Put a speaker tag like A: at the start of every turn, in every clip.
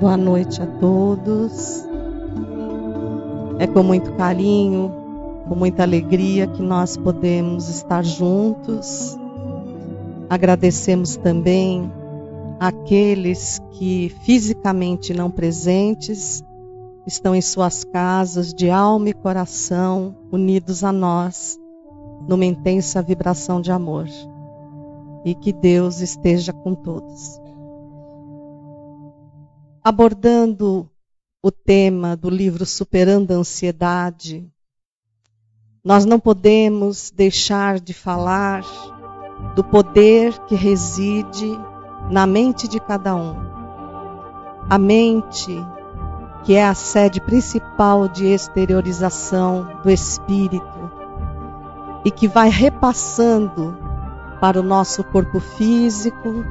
A: Boa noite a todos. É com muito carinho, com muita alegria que nós podemos estar juntos. Agradecemos também aqueles que fisicamente não presentes estão em suas casas de alma e coração unidos a nós numa intensa vibração de amor. E que Deus esteja com todos. Abordando o tema do livro Superando a Ansiedade, nós não podemos deixar de falar do poder que reside na mente de cada um. A mente, que é a sede principal de exteriorização do espírito e que vai repassando para o nosso corpo físico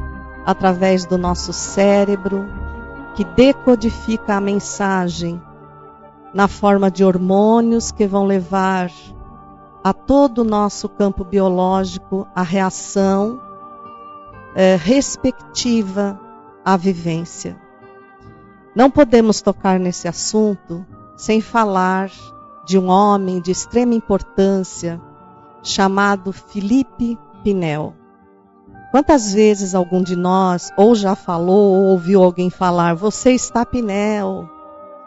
A: através do nosso cérebro, que decodifica a mensagem na forma de hormônios que vão levar a todo o nosso campo biológico a reação é, respectiva à vivência. Não podemos tocar nesse assunto sem falar de um homem de extrema importância chamado Felipe Pinel. Quantas vezes algum de nós ou já falou ou ouviu alguém falar: Você está Pinel,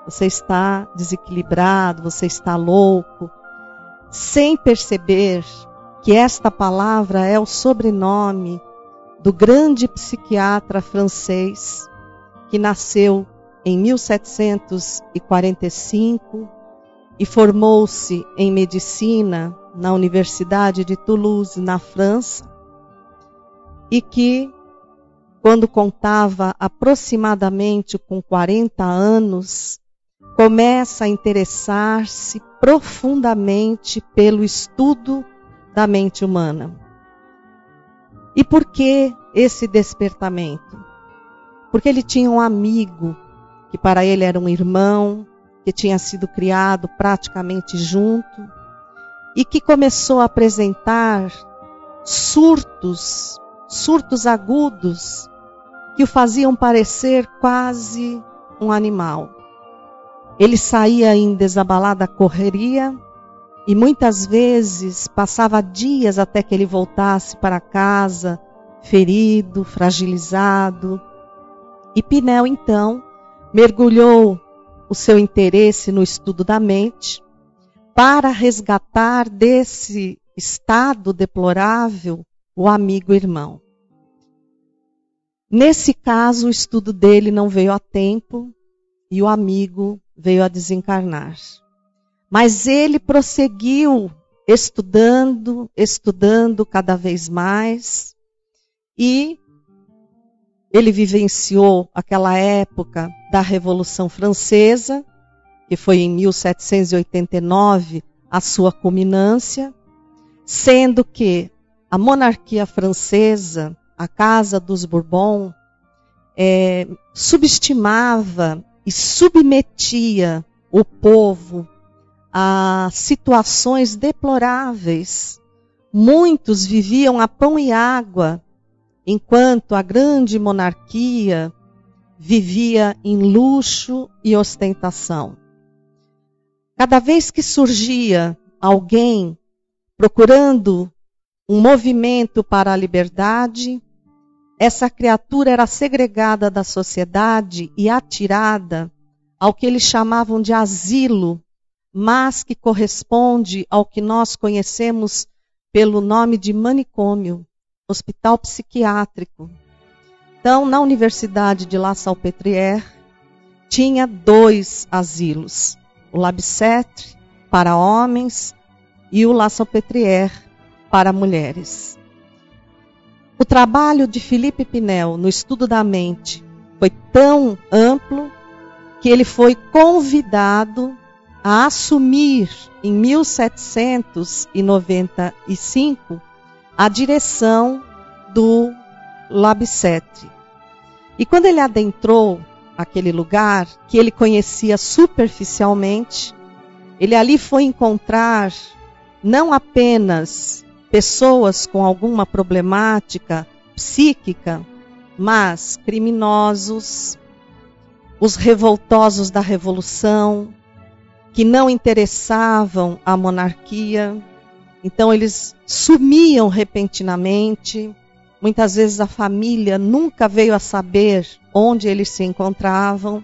A: você está desequilibrado, você está louco, sem perceber que esta palavra é o sobrenome do grande psiquiatra francês que nasceu em 1745 e formou-se em medicina na Universidade de Toulouse, na França, e que, quando contava aproximadamente com 40 anos, começa a interessar-se profundamente pelo estudo da mente humana. E por que esse despertamento? Porque ele tinha um amigo, que para ele era um irmão, que tinha sido criado praticamente junto, e que começou a apresentar surtos, surtos agudos, que o faziam parecer quase um animal. Ele saía em desabalada correria e muitas vezes passava dias até que ele voltasse para casa, ferido, fragilizado. E Pinel então mergulhou o seu interesse no estudo da mente para resgatar desse estado deplorável o amigo irmão. Nesse caso, o estudo dele não veio a tempo e o amigo veio a desencarnar. Mas ele prosseguiu estudando, estudando cada vez mais e ele vivenciou aquela época da Revolução Francesa, que foi em 1789 a sua culminância, sendo que a monarquia francesa, a Casa dos Bourbon, é, subestimava e submetia o povo a situações deploráveis. Muitos viviam a pão e água, enquanto a grande monarquia vivia em luxo e ostentação. Cada vez que surgia alguém procurando um movimento para a liberdade, essa criatura era segregada da sociedade e atirada ao que eles chamavam de asilo, mas que corresponde ao que nós conhecemos pelo nome de manicômio, hospital psiquiátrico. Então, na Universidade de La Salpêtrière, tinha dois asilos, o Labcetre para homens e o La Salpêtrière para mulheres. O trabalho de Felipe Pinel no estudo da mente foi tão amplo que ele foi convidado a assumir em 1795 a direção do Labcetre. E quando ele adentrou aquele lugar que ele conhecia superficialmente, ele ali foi encontrar não apenas pessoas com alguma problemática psíquica, mas criminosos, os revoltosos da revolução, que não interessavam a monarquia, então eles sumiam repentinamente. Muitas vezes a família nunca veio a saber onde eles se encontravam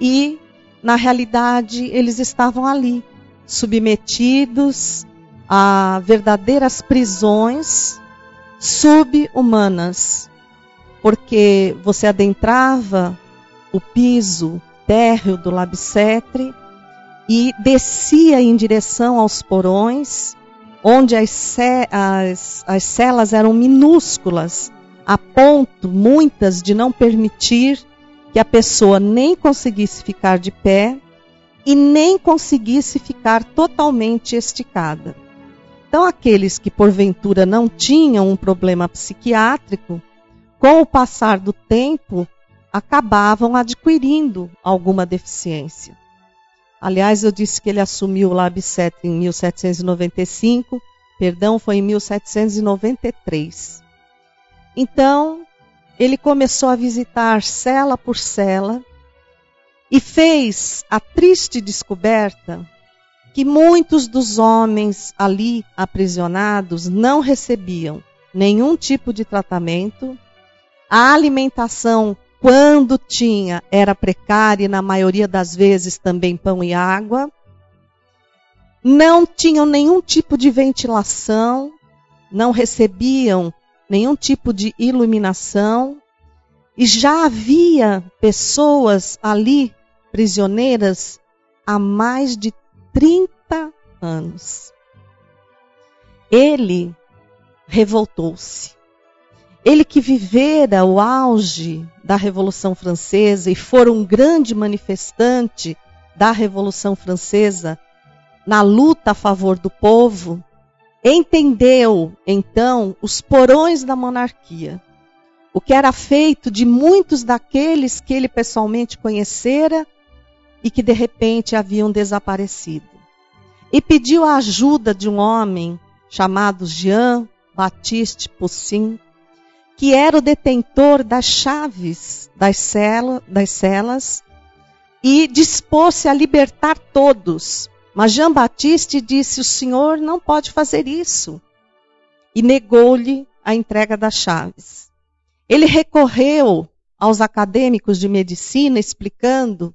A: e, na realidade, eles estavam ali, submetidos a verdadeiras prisões subhumanas, porque você adentrava o piso térreo do labicetre e descia em direção aos porões, onde as, as, as celas eram minúsculas, a ponto, muitas, de não permitir que a pessoa nem conseguisse ficar de pé e nem conseguisse ficar totalmente esticada. Então, aqueles que porventura não tinham um problema psiquiátrico, com o passar do tempo, acabavam adquirindo alguma deficiência. Aliás, eu disse que ele assumiu o Labset em 1795, perdão, foi em 1793. Então, ele começou a visitar cela por cela e fez a triste descoberta que muitos dos homens ali aprisionados não recebiam nenhum tipo de tratamento, a alimentação quando tinha, era precária e na maioria das vezes também pão e água. Não tinham nenhum tipo de ventilação, não recebiam nenhum tipo de iluminação. E já havia pessoas ali, prisioneiras, há mais de 30 anos. Ele revoltou-se. Ele que vivera o auge da Revolução Francesa e fora um grande manifestante da Revolução Francesa na luta a favor do povo, entendeu então os porões da monarquia, o que era feito de muitos daqueles que ele pessoalmente conhecera e que de repente haviam desaparecido. E pediu a ajuda de um homem chamado Jean Baptiste Poussin, que era o detentor das chaves das, cela, das celas e dispôs-se a libertar todos. Mas Jean Baptiste disse: O senhor não pode fazer isso. E negou-lhe a entrega das chaves. Ele recorreu aos acadêmicos de medicina, explicando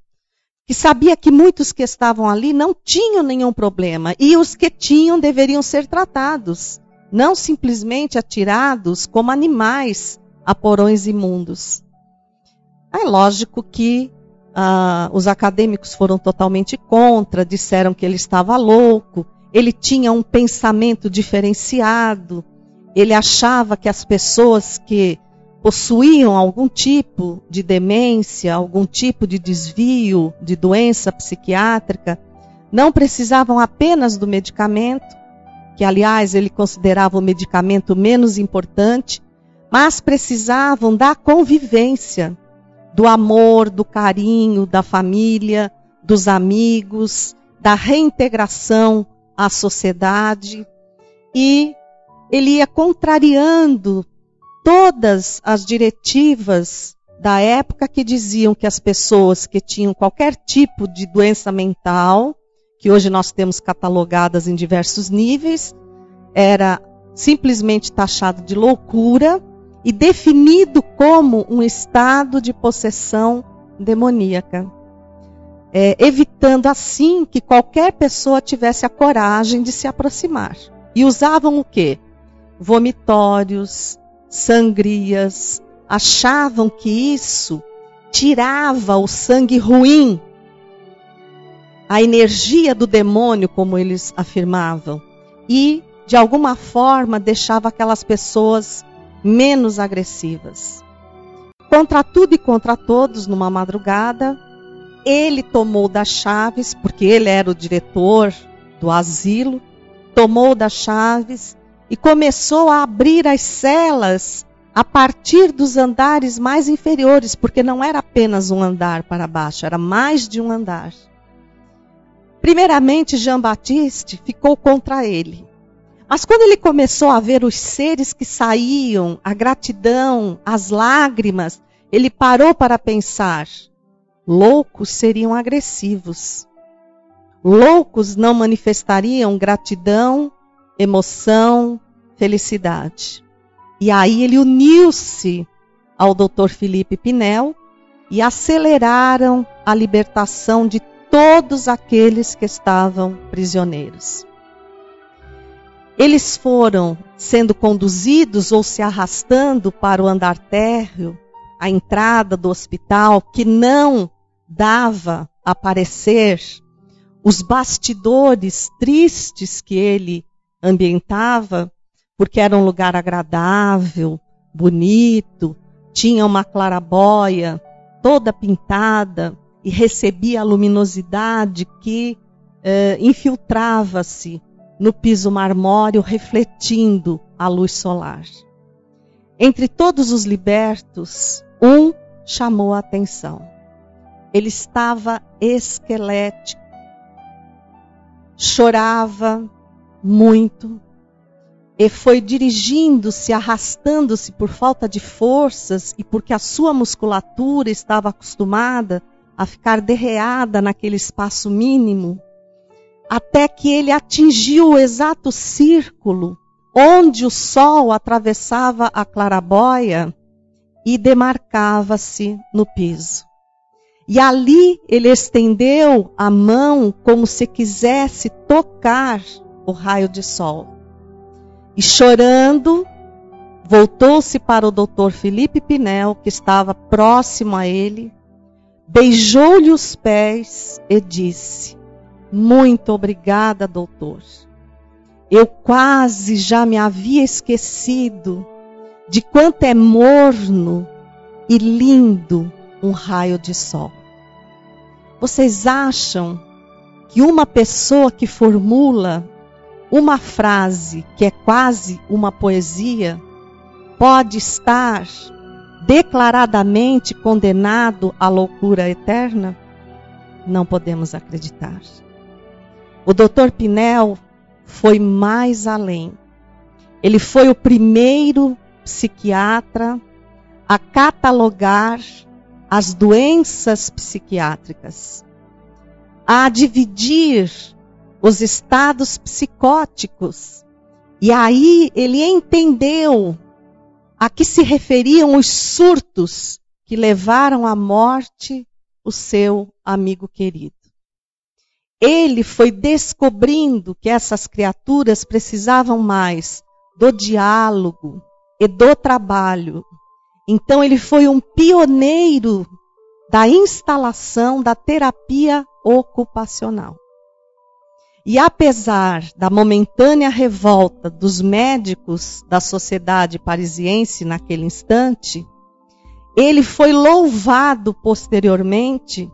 A: que sabia que muitos que estavam ali não tinham nenhum problema e os que tinham deveriam ser tratados não simplesmente atirados como animais a porões imundos. É lógico que ah, os acadêmicos foram totalmente contra, disseram que ele estava louco, ele tinha um pensamento diferenciado, ele achava que as pessoas que possuíam algum tipo de demência, algum tipo de desvio de doença psiquiátrica, não precisavam apenas do medicamento, que aliás ele considerava o medicamento menos importante, mas precisavam da convivência, do amor, do carinho da família, dos amigos, da reintegração à sociedade. E ele ia contrariando todas as diretivas da época que diziam que as pessoas que tinham qualquer tipo de doença mental que hoje nós temos catalogadas em diversos níveis, era simplesmente taxado de loucura e definido como um estado de possessão demoníaca. É, evitando assim que qualquer pessoa tivesse a coragem de se aproximar. E usavam o quê? Vomitórios, sangrias, achavam que isso tirava o sangue ruim a energia do demônio, como eles afirmavam, e de alguma forma deixava aquelas pessoas menos agressivas. Contra tudo e contra todos, numa madrugada, ele tomou das chaves, porque ele era o diretor do asilo, tomou das chaves e começou a abrir as celas a partir dos andares mais inferiores, porque não era apenas um andar para baixo, era mais de um andar. Primeiramente, Jean Baptiste ficou contra ele. Mas quando ele começou a ver os seres que saíam, a gratidão, as lágrimas, ele parou para pensar: loucos seriam agressivos. Loucos não manifestariam gratidão, emoção, felicidade. E aí ele uniu-se ao Dr. Felipe Pinel e aceleraram a libertação de todos aqueles que estavam prisioneiros. Eles foram sendo conduzidos ou se arrastando para o andar térreo, a entrada do hospital, que não dava a aparecer os bastidores tristes que ele ambientava, porque era um lugar agradável, bonito, tinha uma clarabóia toda pintada e recebia a luminosidade que eh, infiltrava-se no piso marmóreo, refletindo a luz solar. Entre todos os libertos, um chamou a atenção. Ele estava esquelético, chorava muito e foi dirigindo-se, arrastando-se por falta de forças e porque a sua musculatura estava acostumada a ficar derreada naquele espaço mínimo, até que ele atingiu o exato círculo onde o sol atravessava a clarabóia e demarcava-se no piso. E ali ele estendeu a mão como se quisesse tocar o raio de sol. E chorando, voltou-se para o doutor Felipe Pinel, que estava próximo a ele, beijou-lhe os pés e disse: Muito obrigada, doutor. Eu quase já me havia esquecido de quanto é morno e lindo um raio de sol. Vocês acham que uma pessoa que formula uma frase que é quase uma poesia pode estar declaradamente condenado à loucura eterna? Não podemos acreditar. O Dr. Pinel foi mais além. Ele foi o primeiro psiquiatra a catalogar as doenças psiquiátricas, a dividir os estados psicóticos. E aí ele entendeu a que se referiam os surtos que levaram à morte o seu amigo querido. Ele foi descobrindo que essas criaturas precisavam mais do diálogo e do trabalho então ele foi um pioneiro da instalação da terapia ocupacional. E apesar da momentânea revolta dos médicos da sociedade parisiense naquele instante, ele foi louvado posteriormente,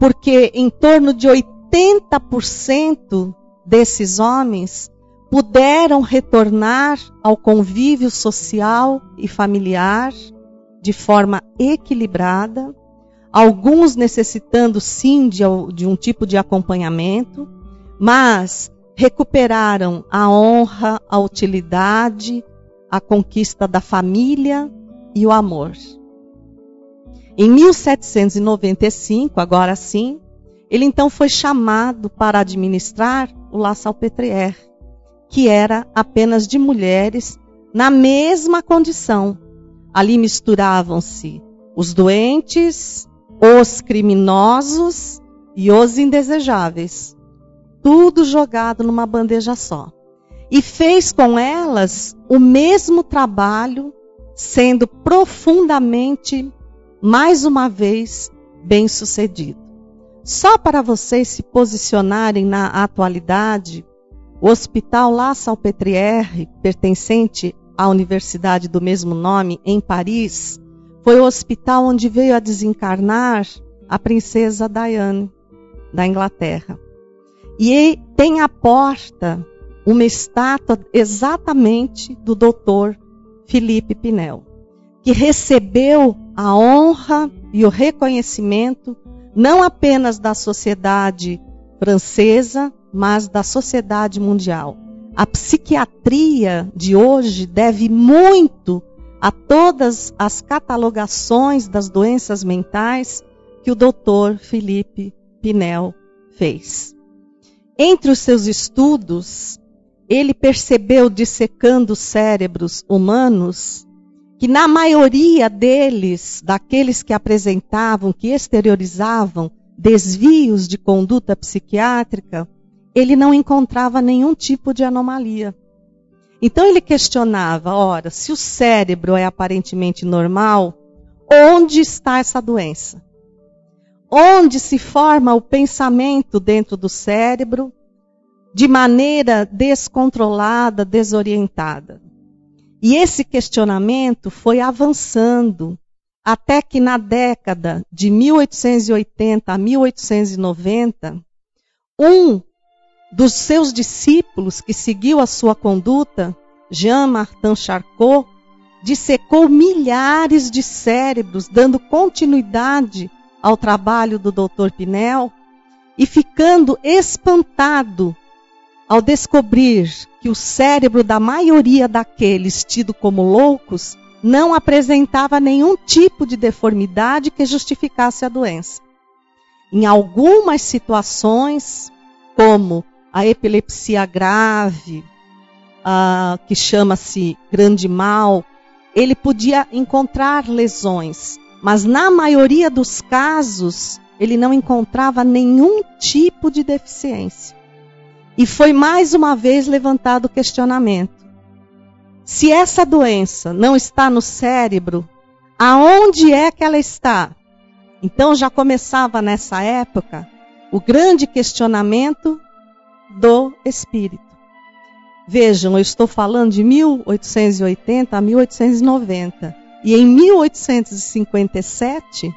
A: porque em torno de 80% desses homens puderam retornar ao convívio social e familiar de forma equilibrada, alguns necessitando sim de, de um tipo de acompanhamento, mas recuperaram a honra, a utilidade, a conquista da família e o amor. Em 1795, agora sim, ele então foi chamado para administrar o La Salpêtrière, que era apenas de mulheres na mesma condição Ali misturavam-se os doentes, os criminosos e os indesejáveis. Tudo jogado numa bandeja só. E fez com elas o mesmo trabalho, sendo profundamente, mais uma vez, bem sucedido. Só para vocês se posicionarem na atualidade, o Hospital La Salpêtrière, pertencente à universidade do mesmo nome, em Paris, foi o hospital onde veio a desencarnar a princesa Diane, da Inglaterra. E tem à porta uma estátua exatamente do doutor Felipe Pinel, que recebeu a honra e o reconhecimento não apenas da sociedade francesa, mas da sociedade mundial. A psiquiatria de hoje deve muito a todas as catalogações das doenças mentais que o doutor Felipe Pinel fez. Entre os seus estudos, ele percebeu, dissecando cérebros humanos, que na maioria deles, daqueles que apresentavam, que exteriorizavam desvios de conduta psiquiátrica, ele não encontrava nenhum tipo de anomalia. Então ele questionava: ora, se o cérebro é aparentemente normal, onde está essa doença? Onde se forma o pensamento dentro do cérebro de maneira descontrolada, desorientada? E esse questionamento foi avançando até que na década de 1880 a 1890, um dos seus discípulos que seguiu a sua conduta, Jean Martin Charcot, dissecou milhares de cérebros, dando continuidade ao trabalho do Dr. Pinel e ficando espantado ao descobrir que o cérebro da maioria daqueles tidos como loucos não apresentava nenhum tipo de deformidade que justificasse a doença. Em algumas situações, como a epilepsia grave, a, que chama-se grande mal, ele podia encontrar lesões, mas na maioria dos casos ele não encontrava nenhum tipo de deficiência. E foi mais uma vez levantado o questionamento: se essa doença não está no cérebro, aonde é que ela está? Então já começava nessa época o grande questionamento do espírito. Vejam, eu estou falando de 1880 a 1890. E em 1857,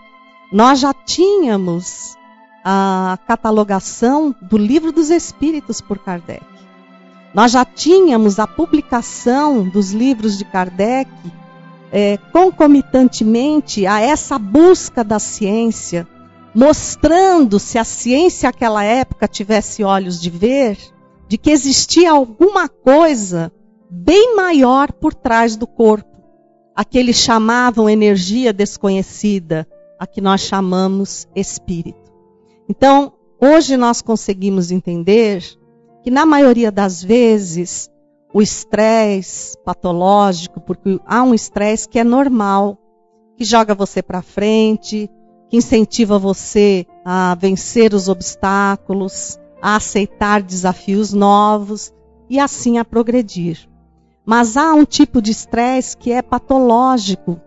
A: nós já tínhamos a catalogação do Livro dos Espíritos por Kardec. Nós já tínhamos a publicação dos livros de Kardec é, concomitantemente a essa busca da ciência mostrando, se a ciência naquela época tivesse olhos de ver, de que existia alguma coisa bem maior por trás do corpo, a que eles chamavam energia desconhecida, a que nós chamamos espírito. Então, hoje nós conseguimos entender que na maioria das vezes o estresse patológico, porque há um estresse que é normal, que joga você para frente, que incentiva você a vencer os obstáculos, a aceitar desafios novos e assim a progredir. Mas há um tipo de estresse que é patológico,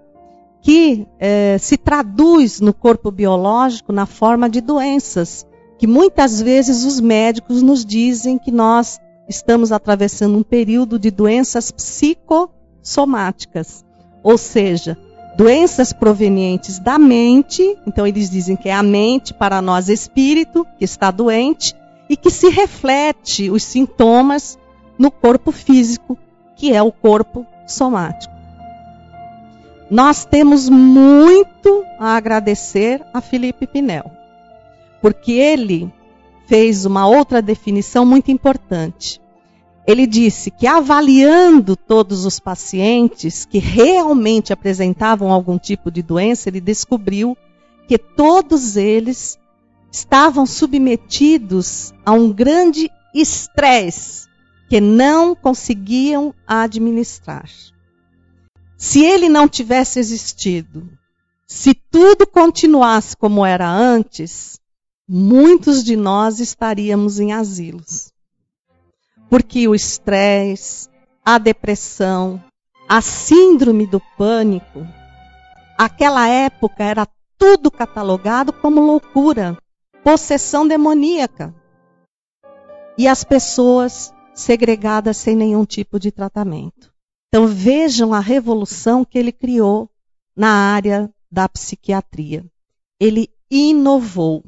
A: que eh, se traduz no corpo biológico na forma de doenças, que muitas vezes os médicos nos dizem que nós estamos atravessando um período de doenças psicossomáticas, ou seja, doenças provenientes da mente, então eles dizem que é a mente para nós espírito que está doente e que se reflete os sintomas no corpo físico, que é o corpo somático. Nós temos muito a agradecer a Felipe Pinel, porque ele fez uma outra definição muito importante. Ele disse que avaliando todos os pacientes que realmente apresentavam algum tipo de doença, ele descobriu que todos eles estavam submetidos a um grande estresse que não conseguiam administrar. Se ele não tivesse existido, se tudo continuasse como era antes, muitos de nós estaríamos em asilos. Porque o estresse, a depressão, a síndrome do pânico, aquela época era tudo catalogado como loucura, possessão demoníaca. E as pessoas segregadas sem nenhum tipo de tratamento. Então vejam a revolução que ele criou na área da psiquiatria. Ele inovou.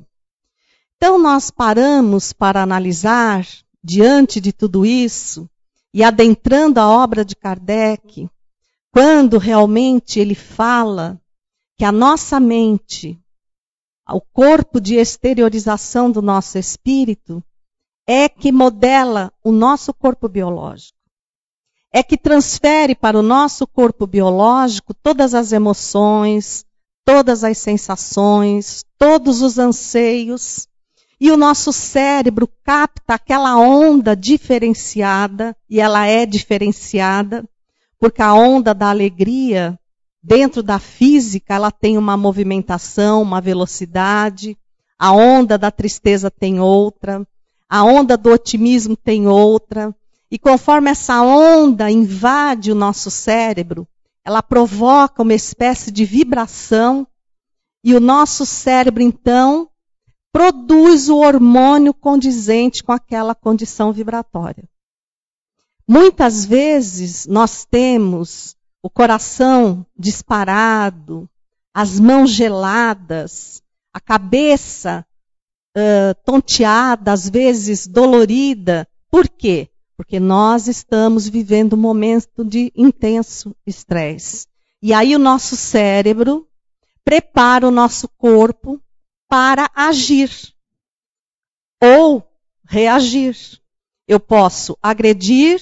A: Então nós paramos para analisar diante de tudo isso e adentrando a obra de Kardec, quando realmente ele fala que a nossa mente, o corpo de exteriorização do nosso espírito, é que modela o nosso corpo biológico. É que transfere para o nosso corpo biológico todas as emoções, todas as sensações, todos os anseios, e o nosso cérebro capta aquela onda diferenciada, e ela é diferenciada, porque a onda da alegria, dentro da física, ela tem uma movimentação, uma velocidade, a onda da tristeza tem outra, a onda do otimismo tem outra, e conforme essa onda invade o nosso cérebro, ela provoca uma espécie de vibração e o nosso cérebro, então, produz o hormônio condizente com aquela condição vibratória. Muitas vezes nós temos o coração disparado, as mãos geladas, a cabeça tonteada, às vezes dolorida. Por quê? Porque nós estamos vivendo um momento de intenso estresse. E aí o nosso cérebro prepara o nosso corpo para agir ou reagir. Eu posso agredir,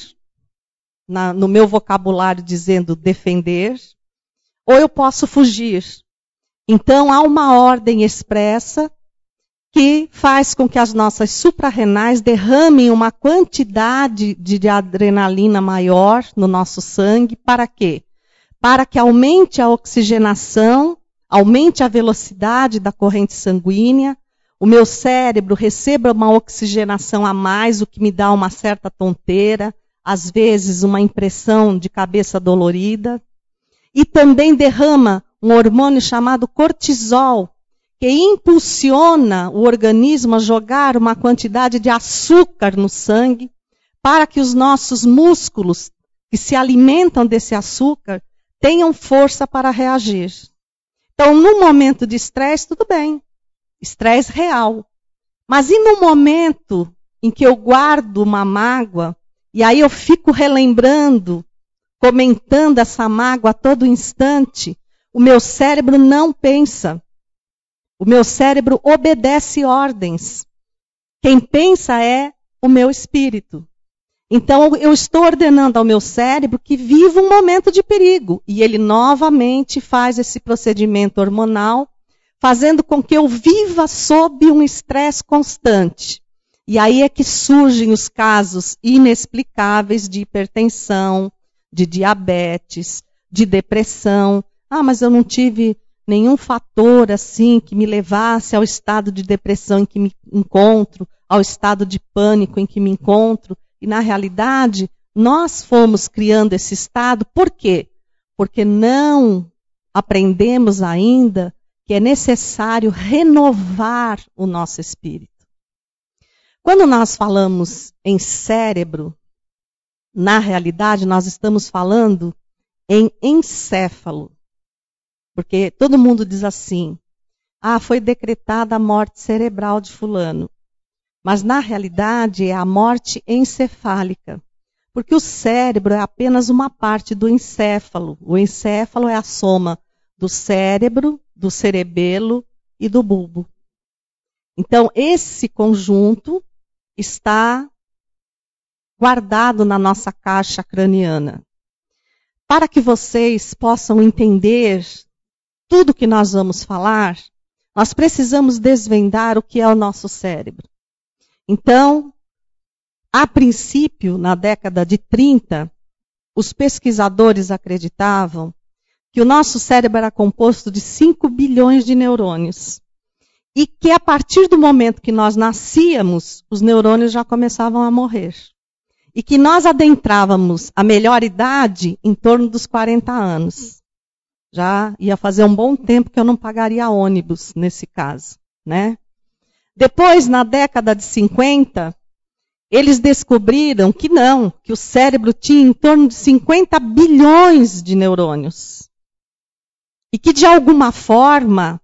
A: na, no meu vocabulário dizendo defender, ou eu posso fugir. Então há uma ordem expressa que faz com que as nossas suprarrenais derramem uma quantidade de adrenalina maior no nosso sangue. Para quê? Para que aumente a oxigenação, aumente a velocidade da corrente sanguínea, o meu cérebro receba uma oxigenação a mais, o que me dá uma certa tonteira, às vezes uma impressão de cabeça dolorida. E também derrama um hormônio chamado cortisol, que impulsiona o organismo a jogar uma quantidade de açúcar no sangue, para que os nossos músculos, que se alimentam desse açúcar, tenham força para reagir. Então, no momento de estresse, tudo bem. Estresse real. Mas e no momento em que eu guardo uma mágoa, e aí eu fico relembrando, comentando essa mágoa a todo instante, o meu cérebro não pensa. O meu cérebro obedece ordens. Quem pensa é o meu espírito. Então eu estou ordenando ao meu cérebro que viva um momento de perigo. E ele novamente faz esse procedimento hormonal, fazendo com que eu viva sob um estresse constante. E aí é que surgem os casos inexplicáveis de hipertensão, de diabetes, de depressão. Ah, mas eu não tive nenhum fator assim que me levasse ao estado de depressão em que me encontro, ao estado de pânico em que me encontro. E na realidade, nós fomos criando esse estado, por quê? Porque não aprendemos ainda que é necessário renovar o nosso espírito. Quando nós falamos em cérebro, na realidade nós estamos falando em encéfalo. Porque todo mundo diz assim: ah, foi decretada a morte cerebral de Fulano. Mas na realidade é a morte encefálica. Porque o cérebro é apenas uma parte do encéfalo. O encéfalo é a soma do cérebro, do cerebelo e do bulbo. Então, esse conjunto está guardado na nossa caixa craniana. Para que vocês possam entender tudo que nós vamos falar, nós precisamos desvendar o que é o nosso cérebro. Então, a princípio, na década de 30, os pesquisadores acreditavam que o nosso cérebro era composto de 5 bilhões de neurônios. E que a partir do momento que nós nascíamos, os neurônios já começavam a morrer. E que nós adentrávamos a melhor idade em torno dos 40 anos já ia fazer um bom tempo que eu não pagaria ônibus nesse caso, né? Depois, na década de 50, eles descobriram que não, que o cérebro tinha em torno de 50 bilhões de neurônios. E que, de alguma forma,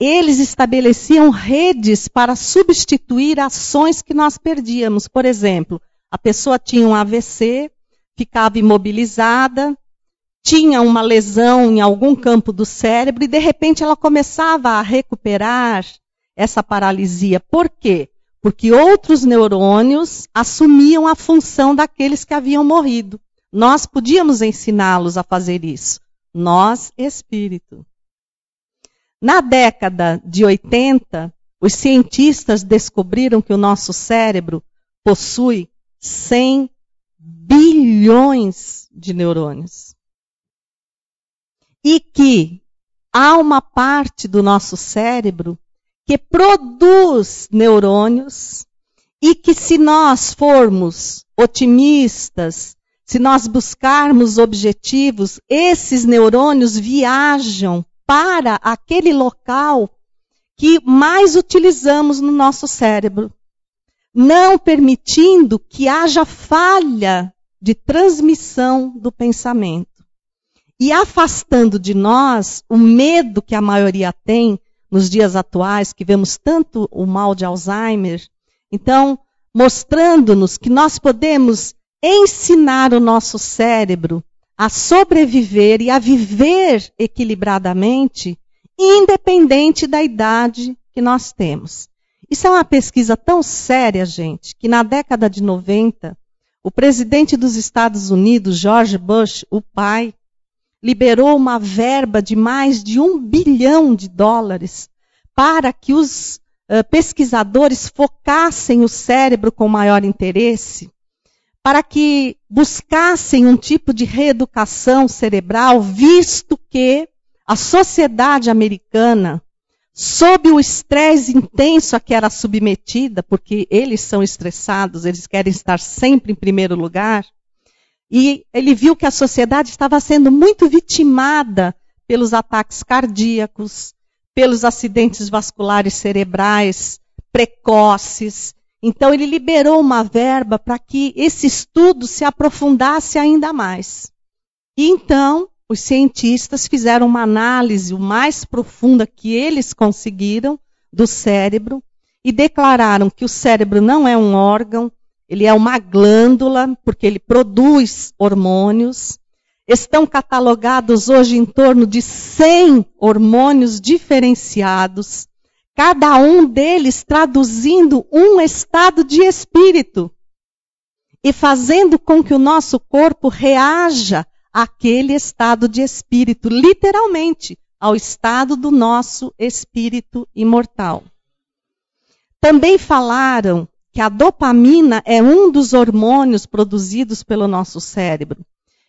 A: eles estabeleciam redes para substituir ações que nós perdíamos. Por exemplo, a pessoa tinha um AVC, ficava imobilizada, tinha uma lesão em algum campo do cérebro e de repente ela começava a recuperar essa paralisia. Por quê? Porque outros neurônios assumiam a função daqueles que haviam morrido. Nós podíamos ensiná-los a fazer isso. Nós, espírito. Na década de 80, os cientistas descobriram que o nosso cérebro possui 100 bilhões de neurônios. E que há uma parte do nosso cérebro que produz neurônios e que se nós formos otimistas, se nós buscarmos objetivos, esses neurônios viajam para aquele local que mais utilizamos no nosso cérebro, não permitindo que haja falha de transmissão do pensamento. E afastando de nós o medo que a maioria tem nos dias atuais, que vemos tanto o mal de Alzheimer. Então, mostrando-nos que nós podemos ensinar o nosso cérebro a sobreviver e a viver equilibradamente, independente da idade que nós temos. Isso é uma pesquisa tão séria, gente, que na década de 90, o presidente dos Estados Unidos, George Bush, o pai, liberou uma verba de mais de um bilhão de dólares para que os uh, pesquisadores focassem o cérebro com maior interesse, para que buscassem um tipo de reeducação cerebral, visto que a sociedade americana, sob o estresse intenso a que era submetida, porque eles são estressados, eles querem estar sempre em primeiro lugar, e ele viu que a sociedade estava sendo muito vitimada pelos ataques cardíacos, pelos acidentes vasculares cerebrais precoces. Então, ele liberou uma verba para que esse estudo se aprofundasse ainda mais. E então, os cientistas fizeram uma análise o mais profunda que eles conseguiram do cérebro e declararam que o cérebro não é um órgão, ele é uma glândula, porque ele produz hormônios. Estão catalogados hoje em torno de 100 hormônios diferenciados, cada um deles traduzindo um estado de espírito e fazendo com que o nosso corpo reaja àquele estado de espírito, literalmente, ao estado do nosso espírito imortal. Também falaram que a dopamina é um dos hormônios produzidos pelo nosso cérebro.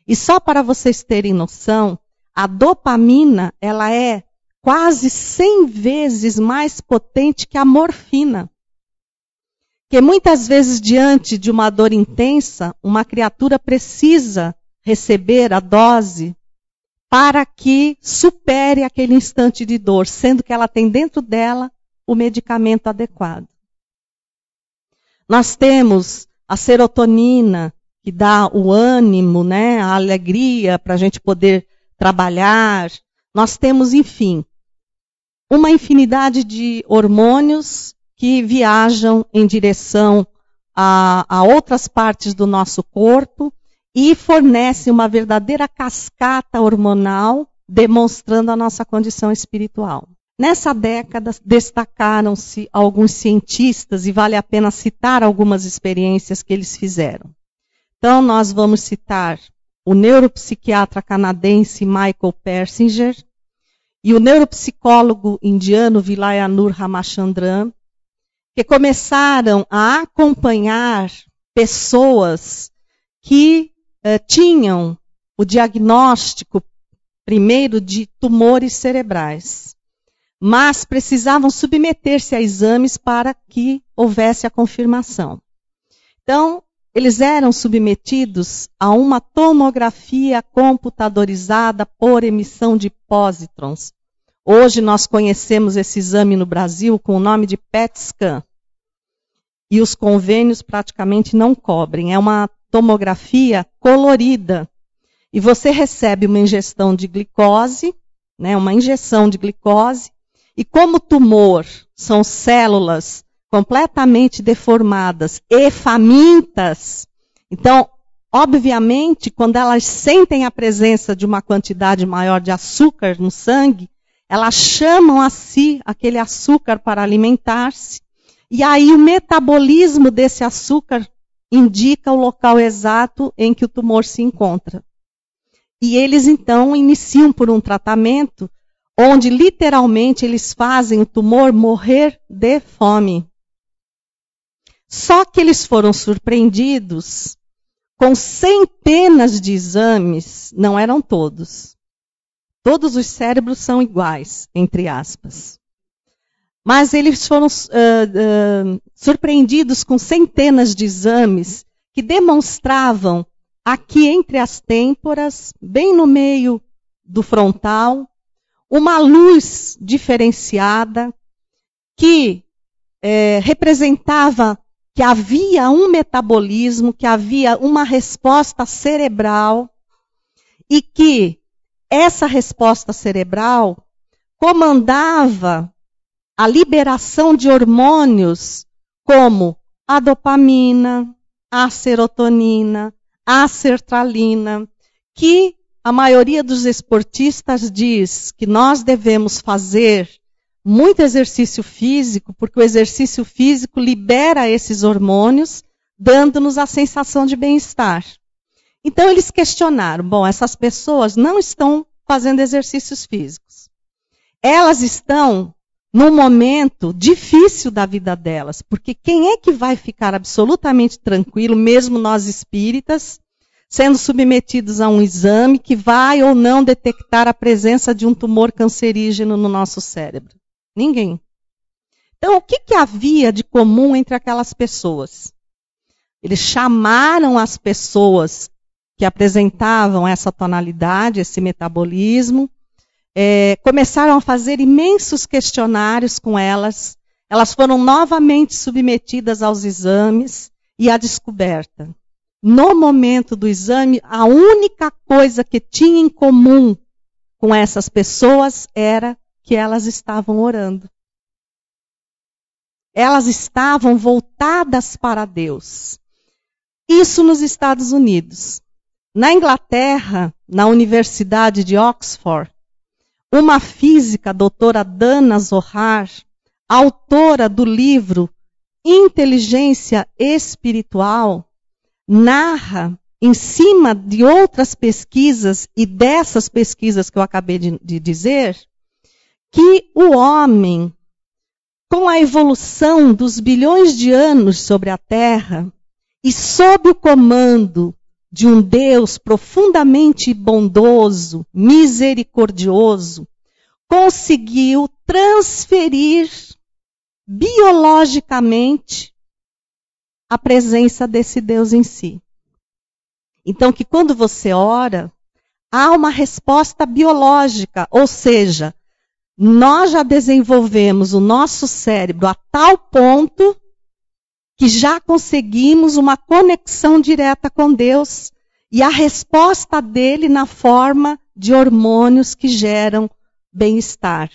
A: E só para vocês terem noção, a dopamina, ela é quase 100 vezes mais potente que a morfina. Que muitas vezes diante de uma dor intensa, uma criatura precisa receber a dose para que supere aquele instante de dor, sendo que ela tem dentro dela o medicamento adequado. Nós temos a serotonina, que dá o ânimo, né, a alegria para a gente poder trabalhar. Nós temos, enfim, uma infinidade de hormônios que viajam em direção a, a outras partes do nosso corpo e fornecem uma verdadeira cascata hormonal demonstrando a nossa condição espiritual. Nessa década, destacaram-se alguns cientistas, e vale a pena citar algumas experiências que eles fizeram. Então, nós vamos citar o neuropsiquiatra canadense Michael Persinger e o neuropsicólogo indiano Vilayanur Ramachandran, que começaram a acompanhar pessoas que eh, tinham o diagnóstico primeiro de tumores cerebrais mas precisavam submeter-se a exames para que houvesse a confirmação. Então, eles eram submetidos a uma tomografia computadorizada por emissão de pósitrons. Hoje nós conhecemos esse exame no Brasil com o nome de PET scan. E os convênios praticamente não cobrem. É uma tomografia colorida. E você recebe uma ingestão de glicose, né, uma injeção de glicose, e como tumor são células completamente deformadas e famintas, então, obviamente, quando elas sentem a presença de uma quantidade maior de açúcar no sangue, elas chamam a si aquele açúcar para alimentar-se, e aí o metabolismo desse açúcar indica o local exato em que o tumor se encontra. E eles então iniciam por um tratamento onde literalmente eles fazem o tumor morrer de fome. Só que eles foram surpreendidos com centenas de exames, não eram todos. Todos os cérebros são iguais, entre aspas. Mas eles foram uh, uh, surpreendidos com centenas de exames que demonstravam aqui entre as têmporas, bem no meio do frontal, uma luz diferenciada que é, representava que havia um metabolismo, que havia uma resposta cerebral e que essa resposta cerebral comandava a liberação de hormônios como a dopamina, a serotonina, a sertralina, que a maioria dos esportistas diz que nós devemos fazer muito exercício físico, porque o exercício físico libera esses hormônios, dando-nos a sensação de bem-estar. Então eles questionaram: bom, essas pessoas não estão fazendo exercícios físicos. Elas estão num momento difícil da vida delas, porque quem é que vai ficar absolutamente tranquilo, mesmo nós espíritas, sendo submetidos a um exame que vai ou não detectar a presença de um tumor cancerígeno no nosso cérebro? Ninguém. Então, o que, que havia de comum entre aquelas pessoas? Eles chamaram as pessoas que apresentavam essa tonalidade, esse metabolismo, é, começaram a fazer imensos questionários com elas. Elas foram novamente submetidas aos exames e à descoberta. No momento do exame, a única coisa que tinha em comum com essas pessoas era que elas estavam orando. Elas estavam voltadas para Deus. Isso nos Estados Unidos. Na Inglaterra, na Universidade de Oxford, uma física, a doutora Dana Zohar, autora do livro Inteligência Espiritual, narra, em cima de outras pesquisas e dessas pesquisas que eu acabei de, de dizer, que o homem, com a evolução dos bilhões de anos sobre a Terra, e sob o comando de um Deus profundamente bondoso, misericordioso, conseguiu transferir biologicamente a presença desse Deus em si. Então, que quando você ora, há uma resposta biológica, ou seja, nós já desenvolvemos o nosso cérebro a tal ponto que já conseguimos uma conexão direta com Deus e a resposta dele na forma de hormônios que geram bem-estar.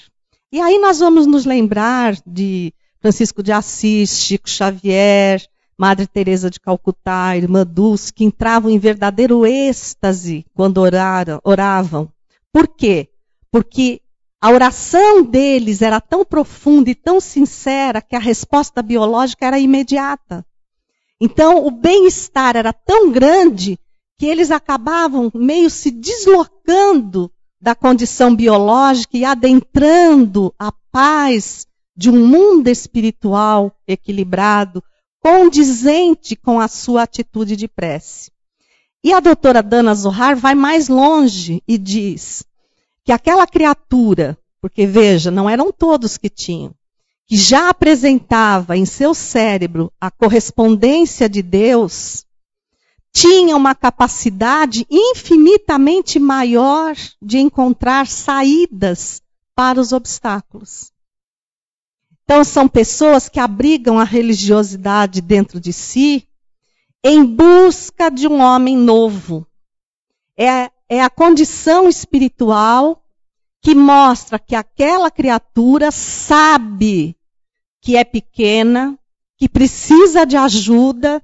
A: E aí nós vamos nos lembrar de Francisco de Assis, Chico Xavier, Madre Teresa de Calcutá, Irmã Dulce, que entravam em verdadeiro êxtase quando oraram, oravam. Por quê? Porque a oração deles era tão profunda e tão sincera que a resposta biológica era imediata. Então, o bem-estar era tão grande que eles acabavam meio se deslocando da condição biológica e adentrando a paz de um mundo espiritual equilibrado, condizente com a sua atitude de prece. E a doutora Dana Zohar vai mais longe e diz: que aquela criatura, porque veja, não eram todos que tinham, que já apresentava em seu cérebro a correspondência de Deus, tinha uma capacidade infinitamente maior de encontrar saídas para os obstáculos. Então, são pessoas que abrigam a religiosidade dentro de si em busca de um homem novo. É é a condição espiritual que mostra que aquela criatura sabe que é pequena, que precisa de ajuda,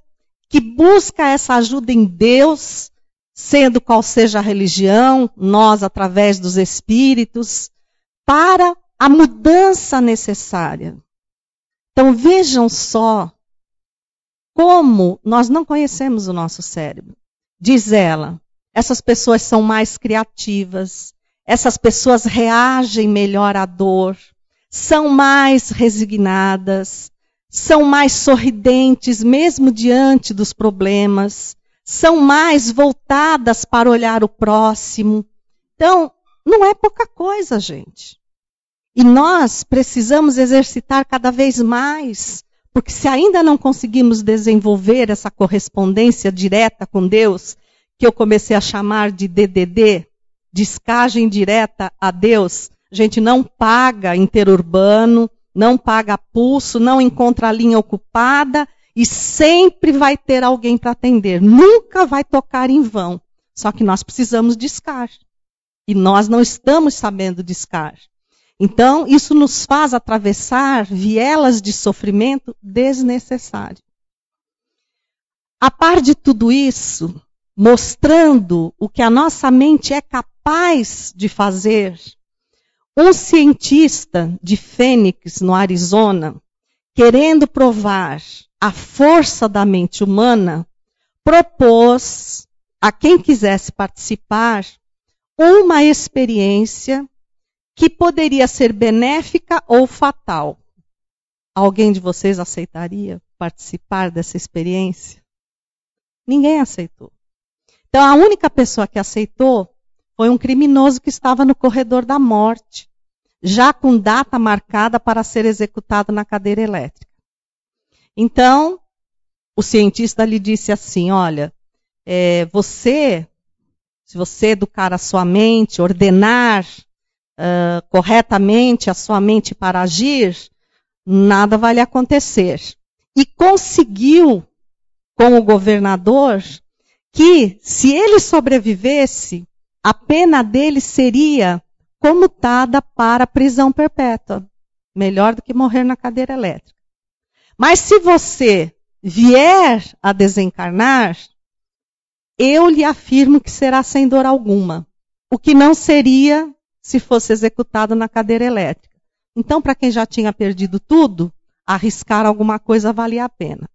A: que busca essa ajuda em Deus, sendo qual seja a religião, nós através dos espíritos, para a mudança necessária. Então vejam só como nós não conhecemos o nosso cérebro. Diz ela, essas pessoas são mais criativas, essas pessoas reagem melhor à dor, são mais resignadas, são mais sorridentes mesmo diante dos problemas, são mais voltadas para olhar o próximo. Então, não é pouca coisa, gente. E nós precisamos exercitar cada vez mais, porque se ainda não conseguimos desenvolver essa correspondência direta com Deus, que eu comecei a chamar de DDD, descagem direta a Deus, a gente não paga interurbano, não paga pulso, não encontra a linha ocupada e sempre vai ter alguém para atender. Nunca vai tocar em vão. Só que nós precisamos discar. E nós não estamos sabendo discar. Então, isso nos faz atravessar vielas de sofrimento desnecessário. A par de tudo isso, mostrando o que a nossa mente é capaz de fazer um cientista de Fênix, no Arizona, querendo provar a força da mente humana, propôs a quem quisesse participar uma experiência que poderia ser benéfica ou fatal. Alguém de vocês aceitaria participar dessa experiência? Ninguém aceitou. Então, a única pessoa que aceitou foi um criminoso que estava no corredor da morte, já com data marcada para ser executado na cadeira elétrica. Então, o cientista lhe disse assim: Olha, é, você, se você educar a sua mente, ordenar uh, corretamente a sua mente para agir, nada vai lhe acontecer. E conseguiu, com o governador, que se ele sobrevivesse, a pena dele seria comutada para prisão perpétua. Melhor do que morrer na cadeira elétrica. Mas se você vier a desencarnar, eu lhe afirmo que será sem dor alguma. O que não seria se fosse executado na cadeira elétrica. Então, para quem já tinha perdido tudo, arriscar alguma coisa valia a pena.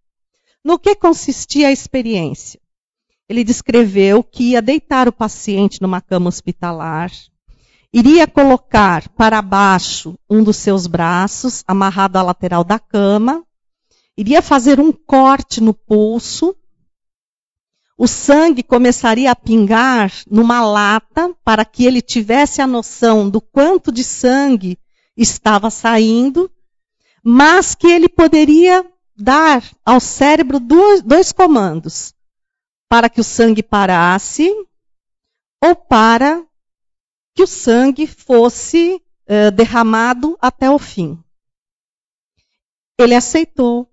A: No que consistia a experiência? ele descreveu que ia deitar o paciente numa cama hospitalar, iria colocar para baixo um dos seus braços, amarrado à lateral da cama, iria fazer um corte no pulso, o sangue começaria a pingar numa lata para que ele tivesse a noção do quanto de sangue estava saindo, mas que ele poderia dar ao cérebro dois, dois comandos para que o sangue parasse ou para que o sangue fosse uh, derramado até o fim. Ele aceitou.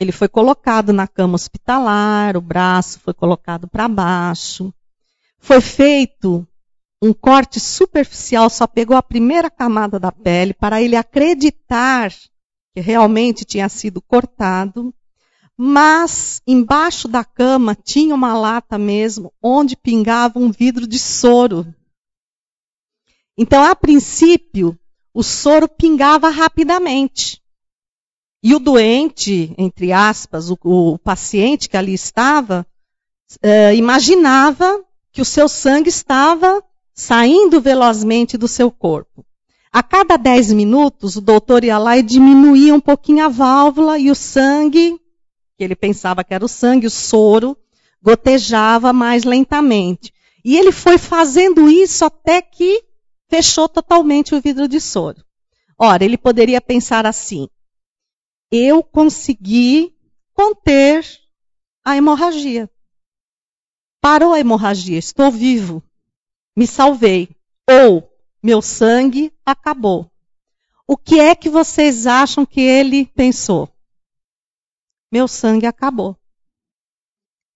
A: Ele foi colocado na cama hospitalar, o braço foi colocado para baixo. Foi feito um corte superficial, só pegou a primeira camada da pele para ele acreditar que realmente tinha sido cortado. Mas embaixo da cama tinha uma lata mesmo, onde pingava um vidro de soro. Então, a princípio, o soro pingava rapidamente. E o doente, entre aspas, o, o paciente que ali estava, eh, imaginava que o seu sangue estava saindo velozmente do seu corpo. A cada 10 minutos, o doutor ia lá e diminuía um pouquinho a válvula e o sangue que ele pensava que era o sangue, o soro, gotejava mais lentamente. E ele foi fazendo isso até que fechou totalmente o vidro de soro. Ora, ele poderia pensar assim: eu consegui conter a hemorragia. Parou a hemorragia, estou vivo, me salvei. Ou meu sangue acabou. O que é que vocês acham que ele pensou? meu sangue acabou.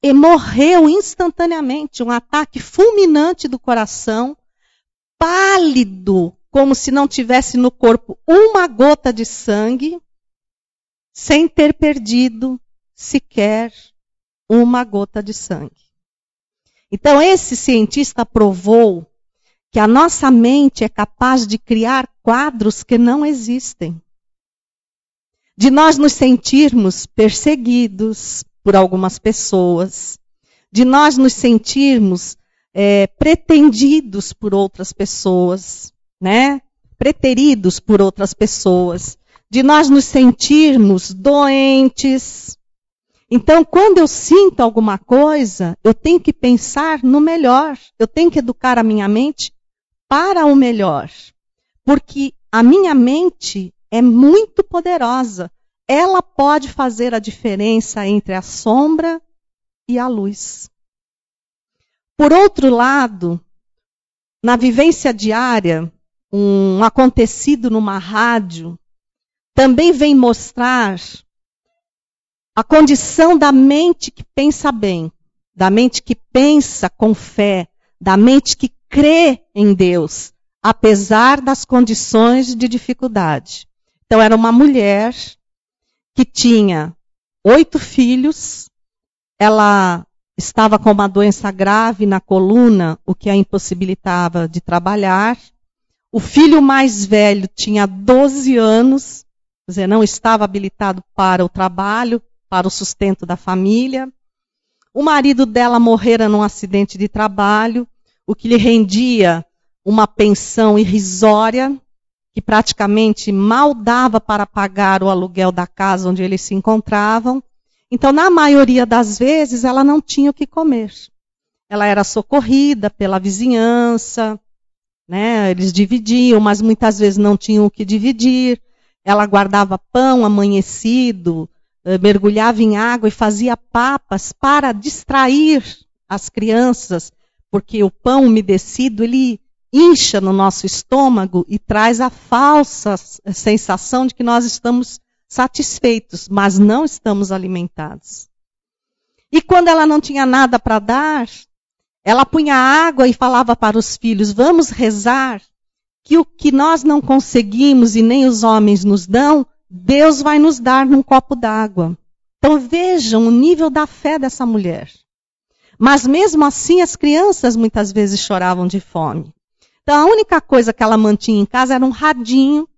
A: E morreu instantaneamente, um ataque fulminante do coração, pálido, como se não tivesse no corpo uma gota de sangue, sem ter perdido sequer uma gota de sangue. Então, esse cientista provou que a nossa mente é capaz de criar quadros que não existem de nós nos sentirmos perseguidos por algumas pessoas, de nós nos sentirmos é, pretendidos por outras pessoas, né? Preteridos por outras pessoas, de nós nos sentirmos doentes. Então, quando eu sinto alguma coisa, eu tenho que pensar no melhor, eu tenho que educar a minha mente para o melhor. Porque a minha mente é muito poderosa. Ela pode fazer a diferença entre a sombra e a luz. Por outro lado, na vivência diária, um acontecido numa rádio também vem mostrar a condição da mente que pensa bem, da mente que pensa com fé, da mente que crê em Deus, apesar das condições de dificuldade. Então, era uma mulher que tinha oito filhos, ela estava com uma doença grave na coluna, o que a impossibilitava de trabalhar. O filho mais velho tinha 12 anos, dizer, não estava habilitado para o trabalho, para o sustento da família. O marido dela morrera num acidente de trabalho, o que lhe rendia uma pensão irrisória, que praticamente mal dava para pagar o aluguel da casa onde eles se encontravam. Então, na maioria das vezes, ela não tinha o que comer. Ela era socorrida pela vizinhança, né? eles dividiam, mas muitas vezes não tinham o que dividir. Ela guardava pão amanhecido, eh, mergulhava em água e fazia papas para distrair as crianças, porque o pão umedecido ele incha no nosso estômago e traz a falsa sensação de que nós estamos satisfeitos, mas não estamos alimentados. E quando ela não tinha nada para dar, ela punha água e falava para os filhos: Vamos rezar, que o que nós não conseguimos e nem os homens nos dão, Deus vai nos dar num copo d'água. Então vejam o nível da fé dessa mulher. Mas mesmo assim, as crianças muitas vezes choravam de fome. Então a única coisa que ela mantinha em casa era um radinho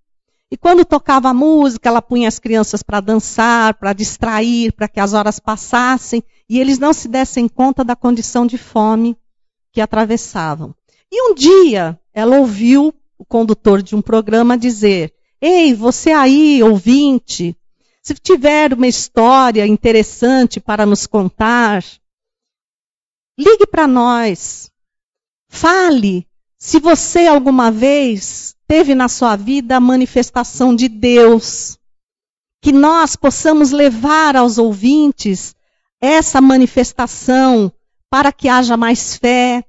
A: e quando tocava música, ela punha as crianças para dançar, para distrair, para que as horas passassem e eles não se dessem conta da condição de fome que atravessavam. E um dia ela ouviu o condutor de um programa dizer: Ei, você aí, ouvinte, se tiver uma história interessante para nos contar, ligue para nós. Fale se você alguma vez teve na sua vida a manifestação de Deus. Que nós possamos levar aos ouvintes essa manifestação para que haja mais fé,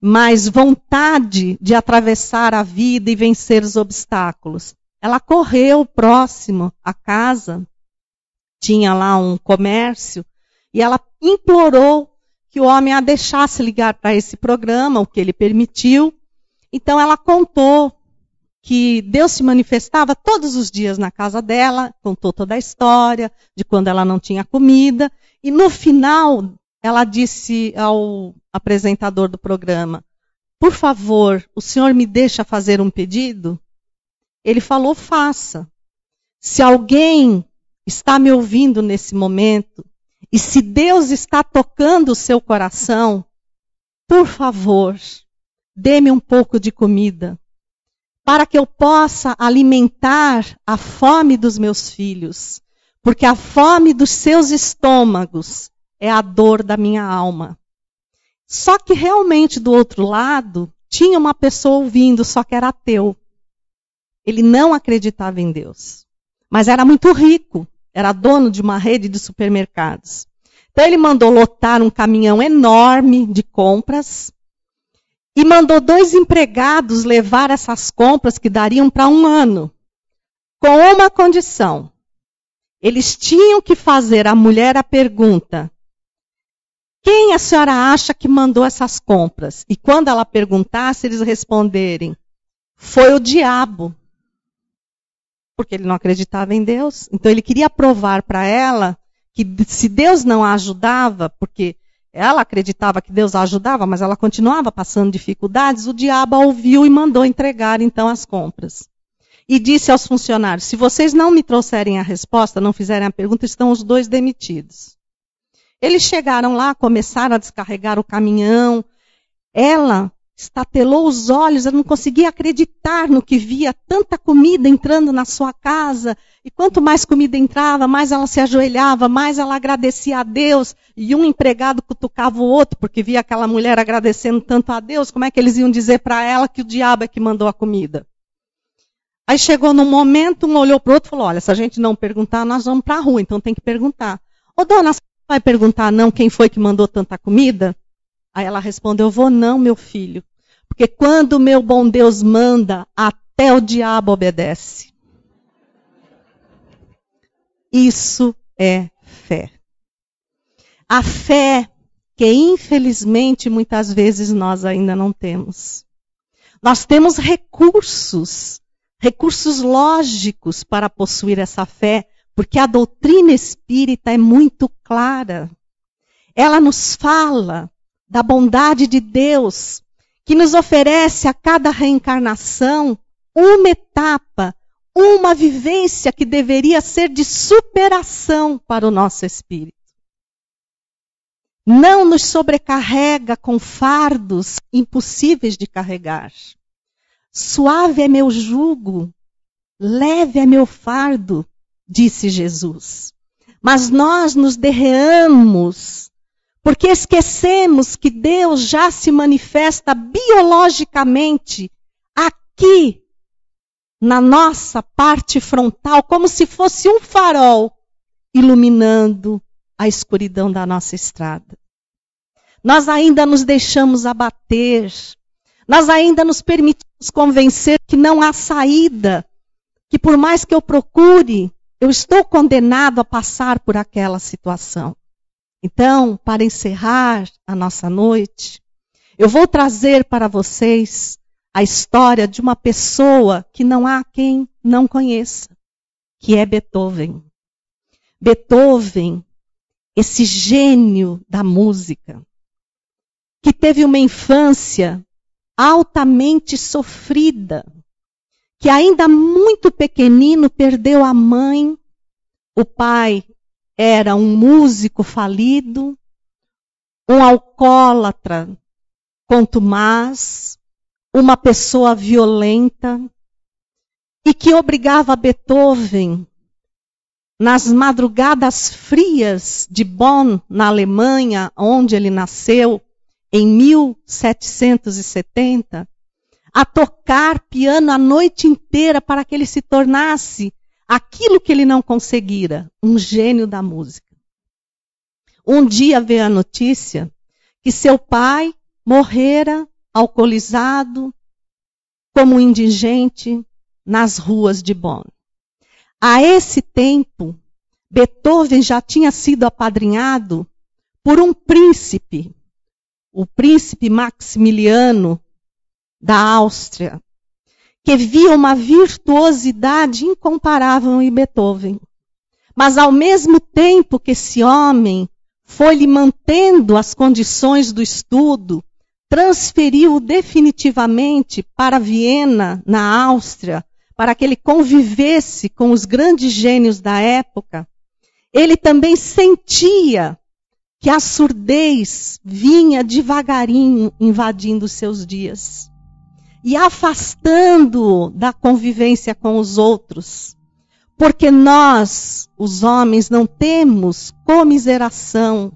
A: mais vontade de atravessar a vida e vencer os obstáculos. Ela correu próximo à casa, tinha lá um comércio, e ela implorou que o homem a deixasse ligar para esse programa, o que ele permitiu. Então ela contou que Deus se manifestava todos os dias na casa dela, contou toda a história de quando ela não tinha comida, e no final ela disse ao apresentador do programa: Por favor, o senhor me deixa fazer um pedido? Ele falou: Faça. Se alguém está me ouvindo nesse momento, e se Deus está tocando o seu coração, por favor, dê-me um pouco de comida para que eu possa alimentar a fome dos meus filhos, porque a fome dos seus estômagos é a dor da minha alma. Só que realmente do outro lado tinha uma pessoa ouvindo, só que era ateu. Ele não acreditava em Deus, mas era muito rico, era dono de uma rede de supermercados. Então ele mandou lotar um caminhão enorme de compras e mandou dois empregados levar essas compras que dariam para um ano, com uma condição. Eles tinham que fazer à mulher a pergunta: quem a senhora acha que mandou essas compras? E quando ela perguntasse, eles responderem: foi o diabo. Porque ele não acreditava em Deus. Então ele queria provar para ela que se Deus não a ajudava, porque ela acreditava que Deus a ajudava, mas ela continuava passando dificuldades. O diabo a ouviu e mandou entregar então as compras. E disse aos funcionários: se vocês não me trouxerem a resposta, não fizerem a pergunta, estão os dois demitidos. Eles chegaram lá, começaram a descarregar o caminhão. ela estatelou os olhos, ela não conseguia acreditar no que via, tanta comida entrando na sua casa. E quanto mais comida entrava, mais ela se ajoelhava, mais ela agradecia a Deus. E um empregado cutucava o outro, porque via aquela mulher agradecendo tanto a Deus, como é que eles iam dizer para ela que o diabo é que mandou a comida? Aí chegou num momento, um olhou para o outro e falou: Olha, se a gente não perguntar, nós vamos para a rua, então tem que perguntar. Ô dona, vai perguntar não quem foi que mandou tanta comida? Aí ela respondeu: Vou não, meu filho. Porque quando meu bom Deus manda, até o diabo obedece. Isso é fé. A fé que infelizmente muitas vezes nós ainda não temos. Nós temos recursos recursos lógicos para possuir essa fé, porque a doutrina espírita é muito clara. Ela nos fala da bondade de Deus, que nos oferece a cada reencarnação uma etapa, uma vivência que deveria ser de superação para o nosso espírito. Não nos sobrecarrega com fardos impossíveis de carregar. Suave é meu jugo, leve é meu fardo, disse Jesus. Mas nós nos derreamos porque esquecemos que Deus já se manifesta biologicamente aqui na nossa parte frontal, como se fosse um farol iluminando a escuridão da nossa estrada. Nós ainda nos deixamos abater nós ainda nos permitimos convencer que não há saída, que por mais que eu procure, eu estou condenado a passar por aquela situação. Então, para encerrar a nossa noite, eu vou trazer para vocês a história de uma pessoa que não há quem não conheça, que é Beethoven. Beethoven, esse gênio da música, que teve uma infância altamente sofrida, que ainda muito pequenino perdeu a mãe, o pai era um músico falido, um alcoólatra contumaz, uma pessoa violenta, e que obrigava Beethoven, nas madrugadas frias de Bonn, na Alemanha, onde ele nasceu, em 1770, a tocar piano a noite inteira para que ele se tornasse aquilo que ele não conseguira, um gênio da música. Um dia veio a notícia que seu pai morrera alcoolizado, como indigente, nas ruas de Bonn. A esse tempo, Beethoven já tinha sido apadrinhado por um príncipe o príncipe Maximiliano da Áustria, que via uma virtuosidade incomparável em Beethoven. Mas ao mesmo tempo que esse homem foi lhe mantendo as condições do estudo, transferiu definitivamente para Viena, na Áustria, para que ele convivesse com os grandes gênios da época, ele também sentia que a surdez vinha devagarinho invadindo seus dias e afastando da convivência com os outros. Porque nós, os homens, não temos comiseração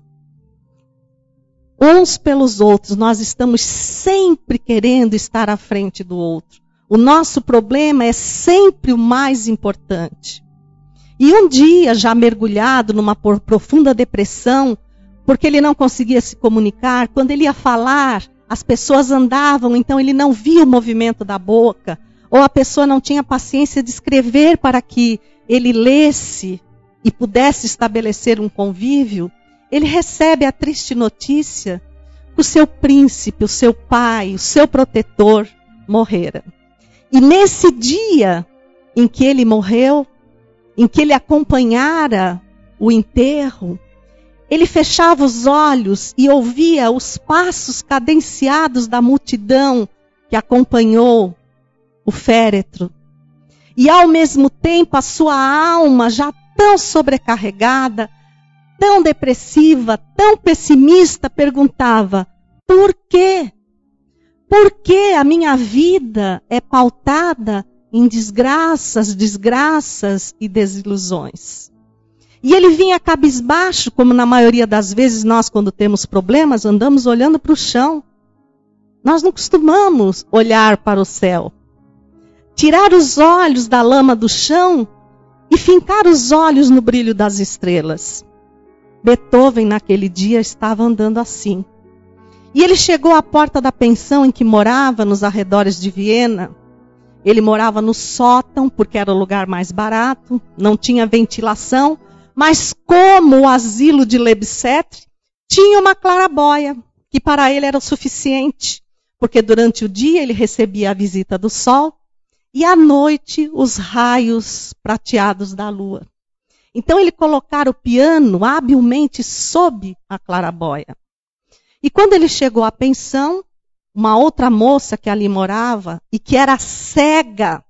A: uns pelos outros, nós estamos sempre querendo estar à frente do outro. O nosso problema é sempre o mais importante. E um dia, já mergulhado numa profunda depressão, porque ele não conseguia se comunicar. Quando ele ia falar, as pessoas andavam, então ele não via o movimento da boca, ou a pessoa não tinha paciência de escrever para que ele lesse e pudesse estabelecer um convívio. Ele recebe a triste notícia que o seu príncipe, o seu pai, o seu protetor morrera. E nesse dia em que ele morreu, em que ele acompanhara o enterro, ele fechava os olhos e ouvia os passos cadenciados da multidão que acompanhou o féretro. E ao mesmo tempo a sua alma já tão sobrecarregada, tão depressiva, tão pessimista, perguntava: por quê? Por que a minha vida é pautada em desgraças, desgraças e desilusões? E ele vinha cabisbaixo, como na maioria das vezes nós, quando temos problemas, andamos olhando para o chão. Nós não costumamos olhar para o céu. Tirar os olhos da lama do chão e fincar os olhos no brilho das estrelas. Beethoven, naquele dia, estava andando assim. E ele chegou à porta da pensão em que morava, nos arredores de Viena. Ele morava no sótão, porque era o lugar mais barato, não tinha ventilação, mas como o asilo de Lebsetre, tinha uma clarabóia, que para ele era o suficiente, porque durante o dia ele recebia a visita do sol e à noite os raios prateados da lua. Então ele colocara o piano habilmente sob a clarabóia. E quando ele chegou à pensão, uma outra moça que ali morava e que era cega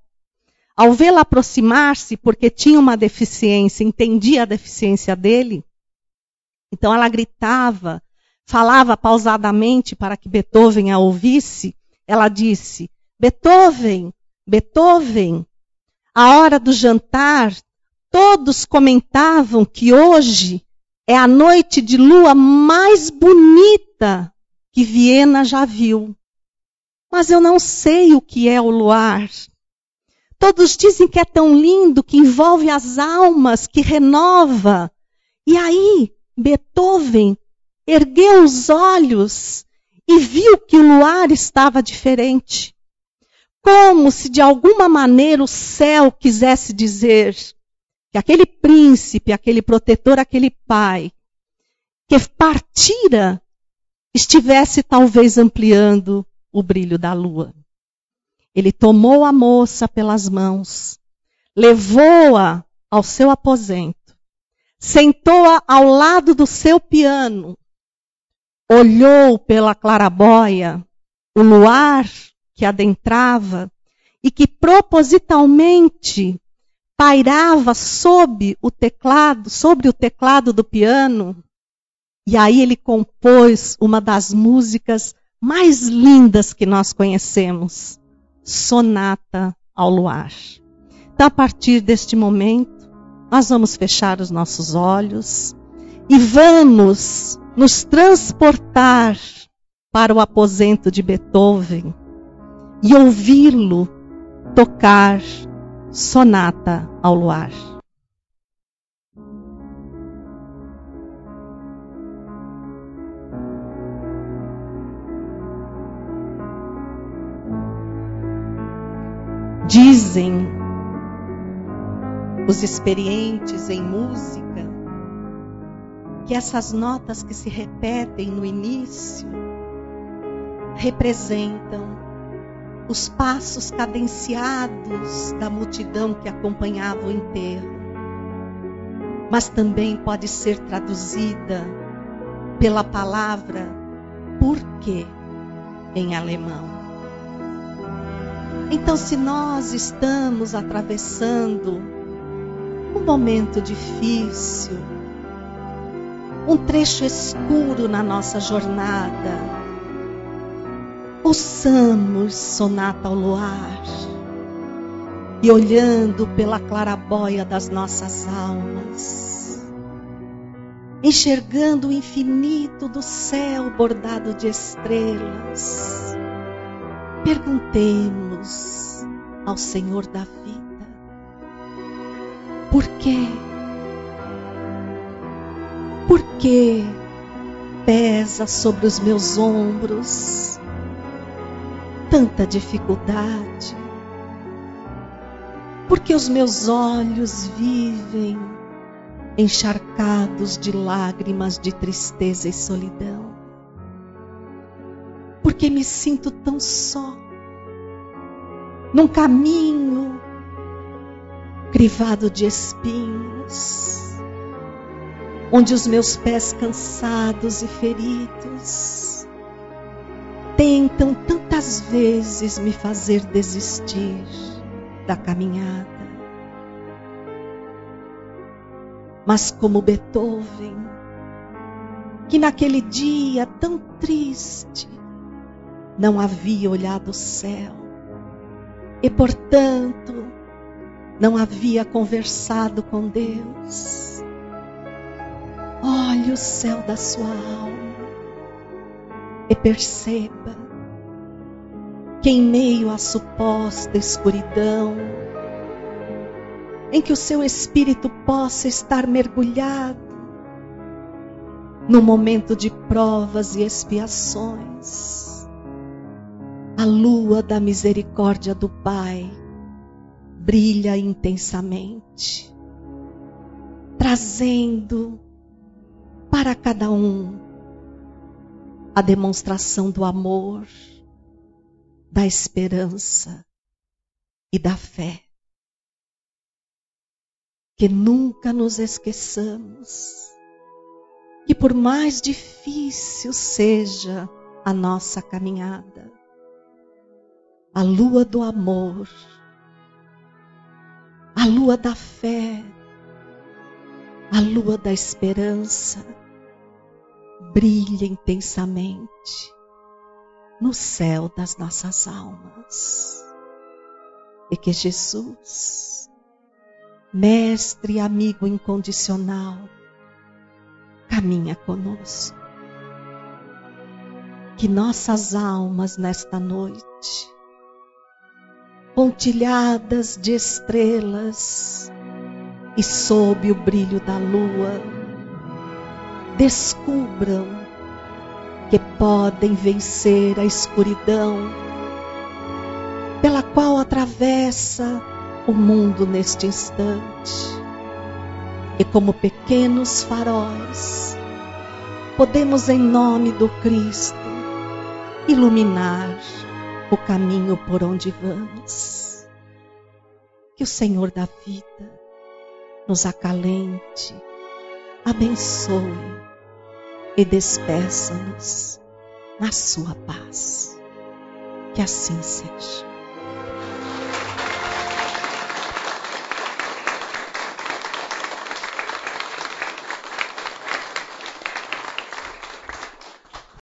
A: ao vê-la aproximar-se, porque tinha uma deficiência, entendia a deficiência dele, então ela gritava, falava pausadamente para que Beethoven a ouvisse. Ela disse: Beethoven, Beethoven, a hora do jantar, todos comentavam que hoje é a noite de lua mais bonita que Viena já viu. Mas eu não sei o que é o luar. Todos dizem que é tão lindo, que envolve as almas, que renova. E aí, Beethoven ergueu os olhos e viu que o luar estava diferente. Como se de alguma maneira o céu quisesse dizer que aquele príncipe, aquele protetor, aquele pai, que partira, estivesse talvez ampliando o brilho da lua. Ele tomou a moça pelas mãos, levou-a ao seu aposento, sentou-a ao lado do seu piano, olhou pela clarabóia o luar que adentrava e que propositalmente pairava sob o teclado, sobre o teclado do piano. E aí ele compôs uma das músicas mais lindas que nós conhecemos, Sonata ao Luar. Então, a partir deste momento, nós vamos fechar os nossos olhos e vamos nos transportar para o aposento de Beethoven e ouvi-lo tocar Sonata ao Luar. Dizem os experientes em música que essas notas que se repetem no início representam os passos cadenciados da multidão que acompanhava o enterro. Mas também pode ser traduzida pela palavra por quê em alemão. Então, se nós estamos atravessando um momento difícil, um trecho escuro na nossa jornada, ouçamos sonata ao luar e olhando pela clarabóia das nossas almas, enxergando o infinito do céu bordado de estrelas, Perguntemos ao Senhor da vida: por quê? Por que pesa sobre os meus ombros tanta dificuldade? Porque os meus olhos vivem encharcados de lágrimas de tristeza e solidão porque me sinto tão só. Num caminho crivado de espinhos, onde os meus pés cansados e feridos tentam tantas vezes me fazer desistir da caminhada. Mas como Beethoven, que naquele dia tão triste, não havia olhado o céu e, portanto, não havia conversado com Deus. Olhe o céu da sua alma e perceba que, em meio à suposta escuridão, em que o seu espírito possa estar mergulhado no momento de provas e expiações, a lua da misericórdia do Pai brilha intensamente, trazendo para cada um a demonstração do amor, da esperança e da fé. Que nunca nos esqueçamos que, por mais difícil seja a nossa caminhada, a lua do amor, a lua da fé, a lua da esperança brilha intensamente no céu das nossas almas. E que Jesus, Mestre e amigo incondicional, caminha conosco. Que nossas almas nesta noite pontilhadas de estrelas e sob o brilho da lua, descubram que podem vencer a escuridão pela qual atravessa o mundo neste instante. E como pequenos faróis, podemos, em nome do Cristo, iluminar o caminho por onde vamos. Que o Senhor da vida nos acalente, abençoe e despeça-nos na sua paz. Que assim seja.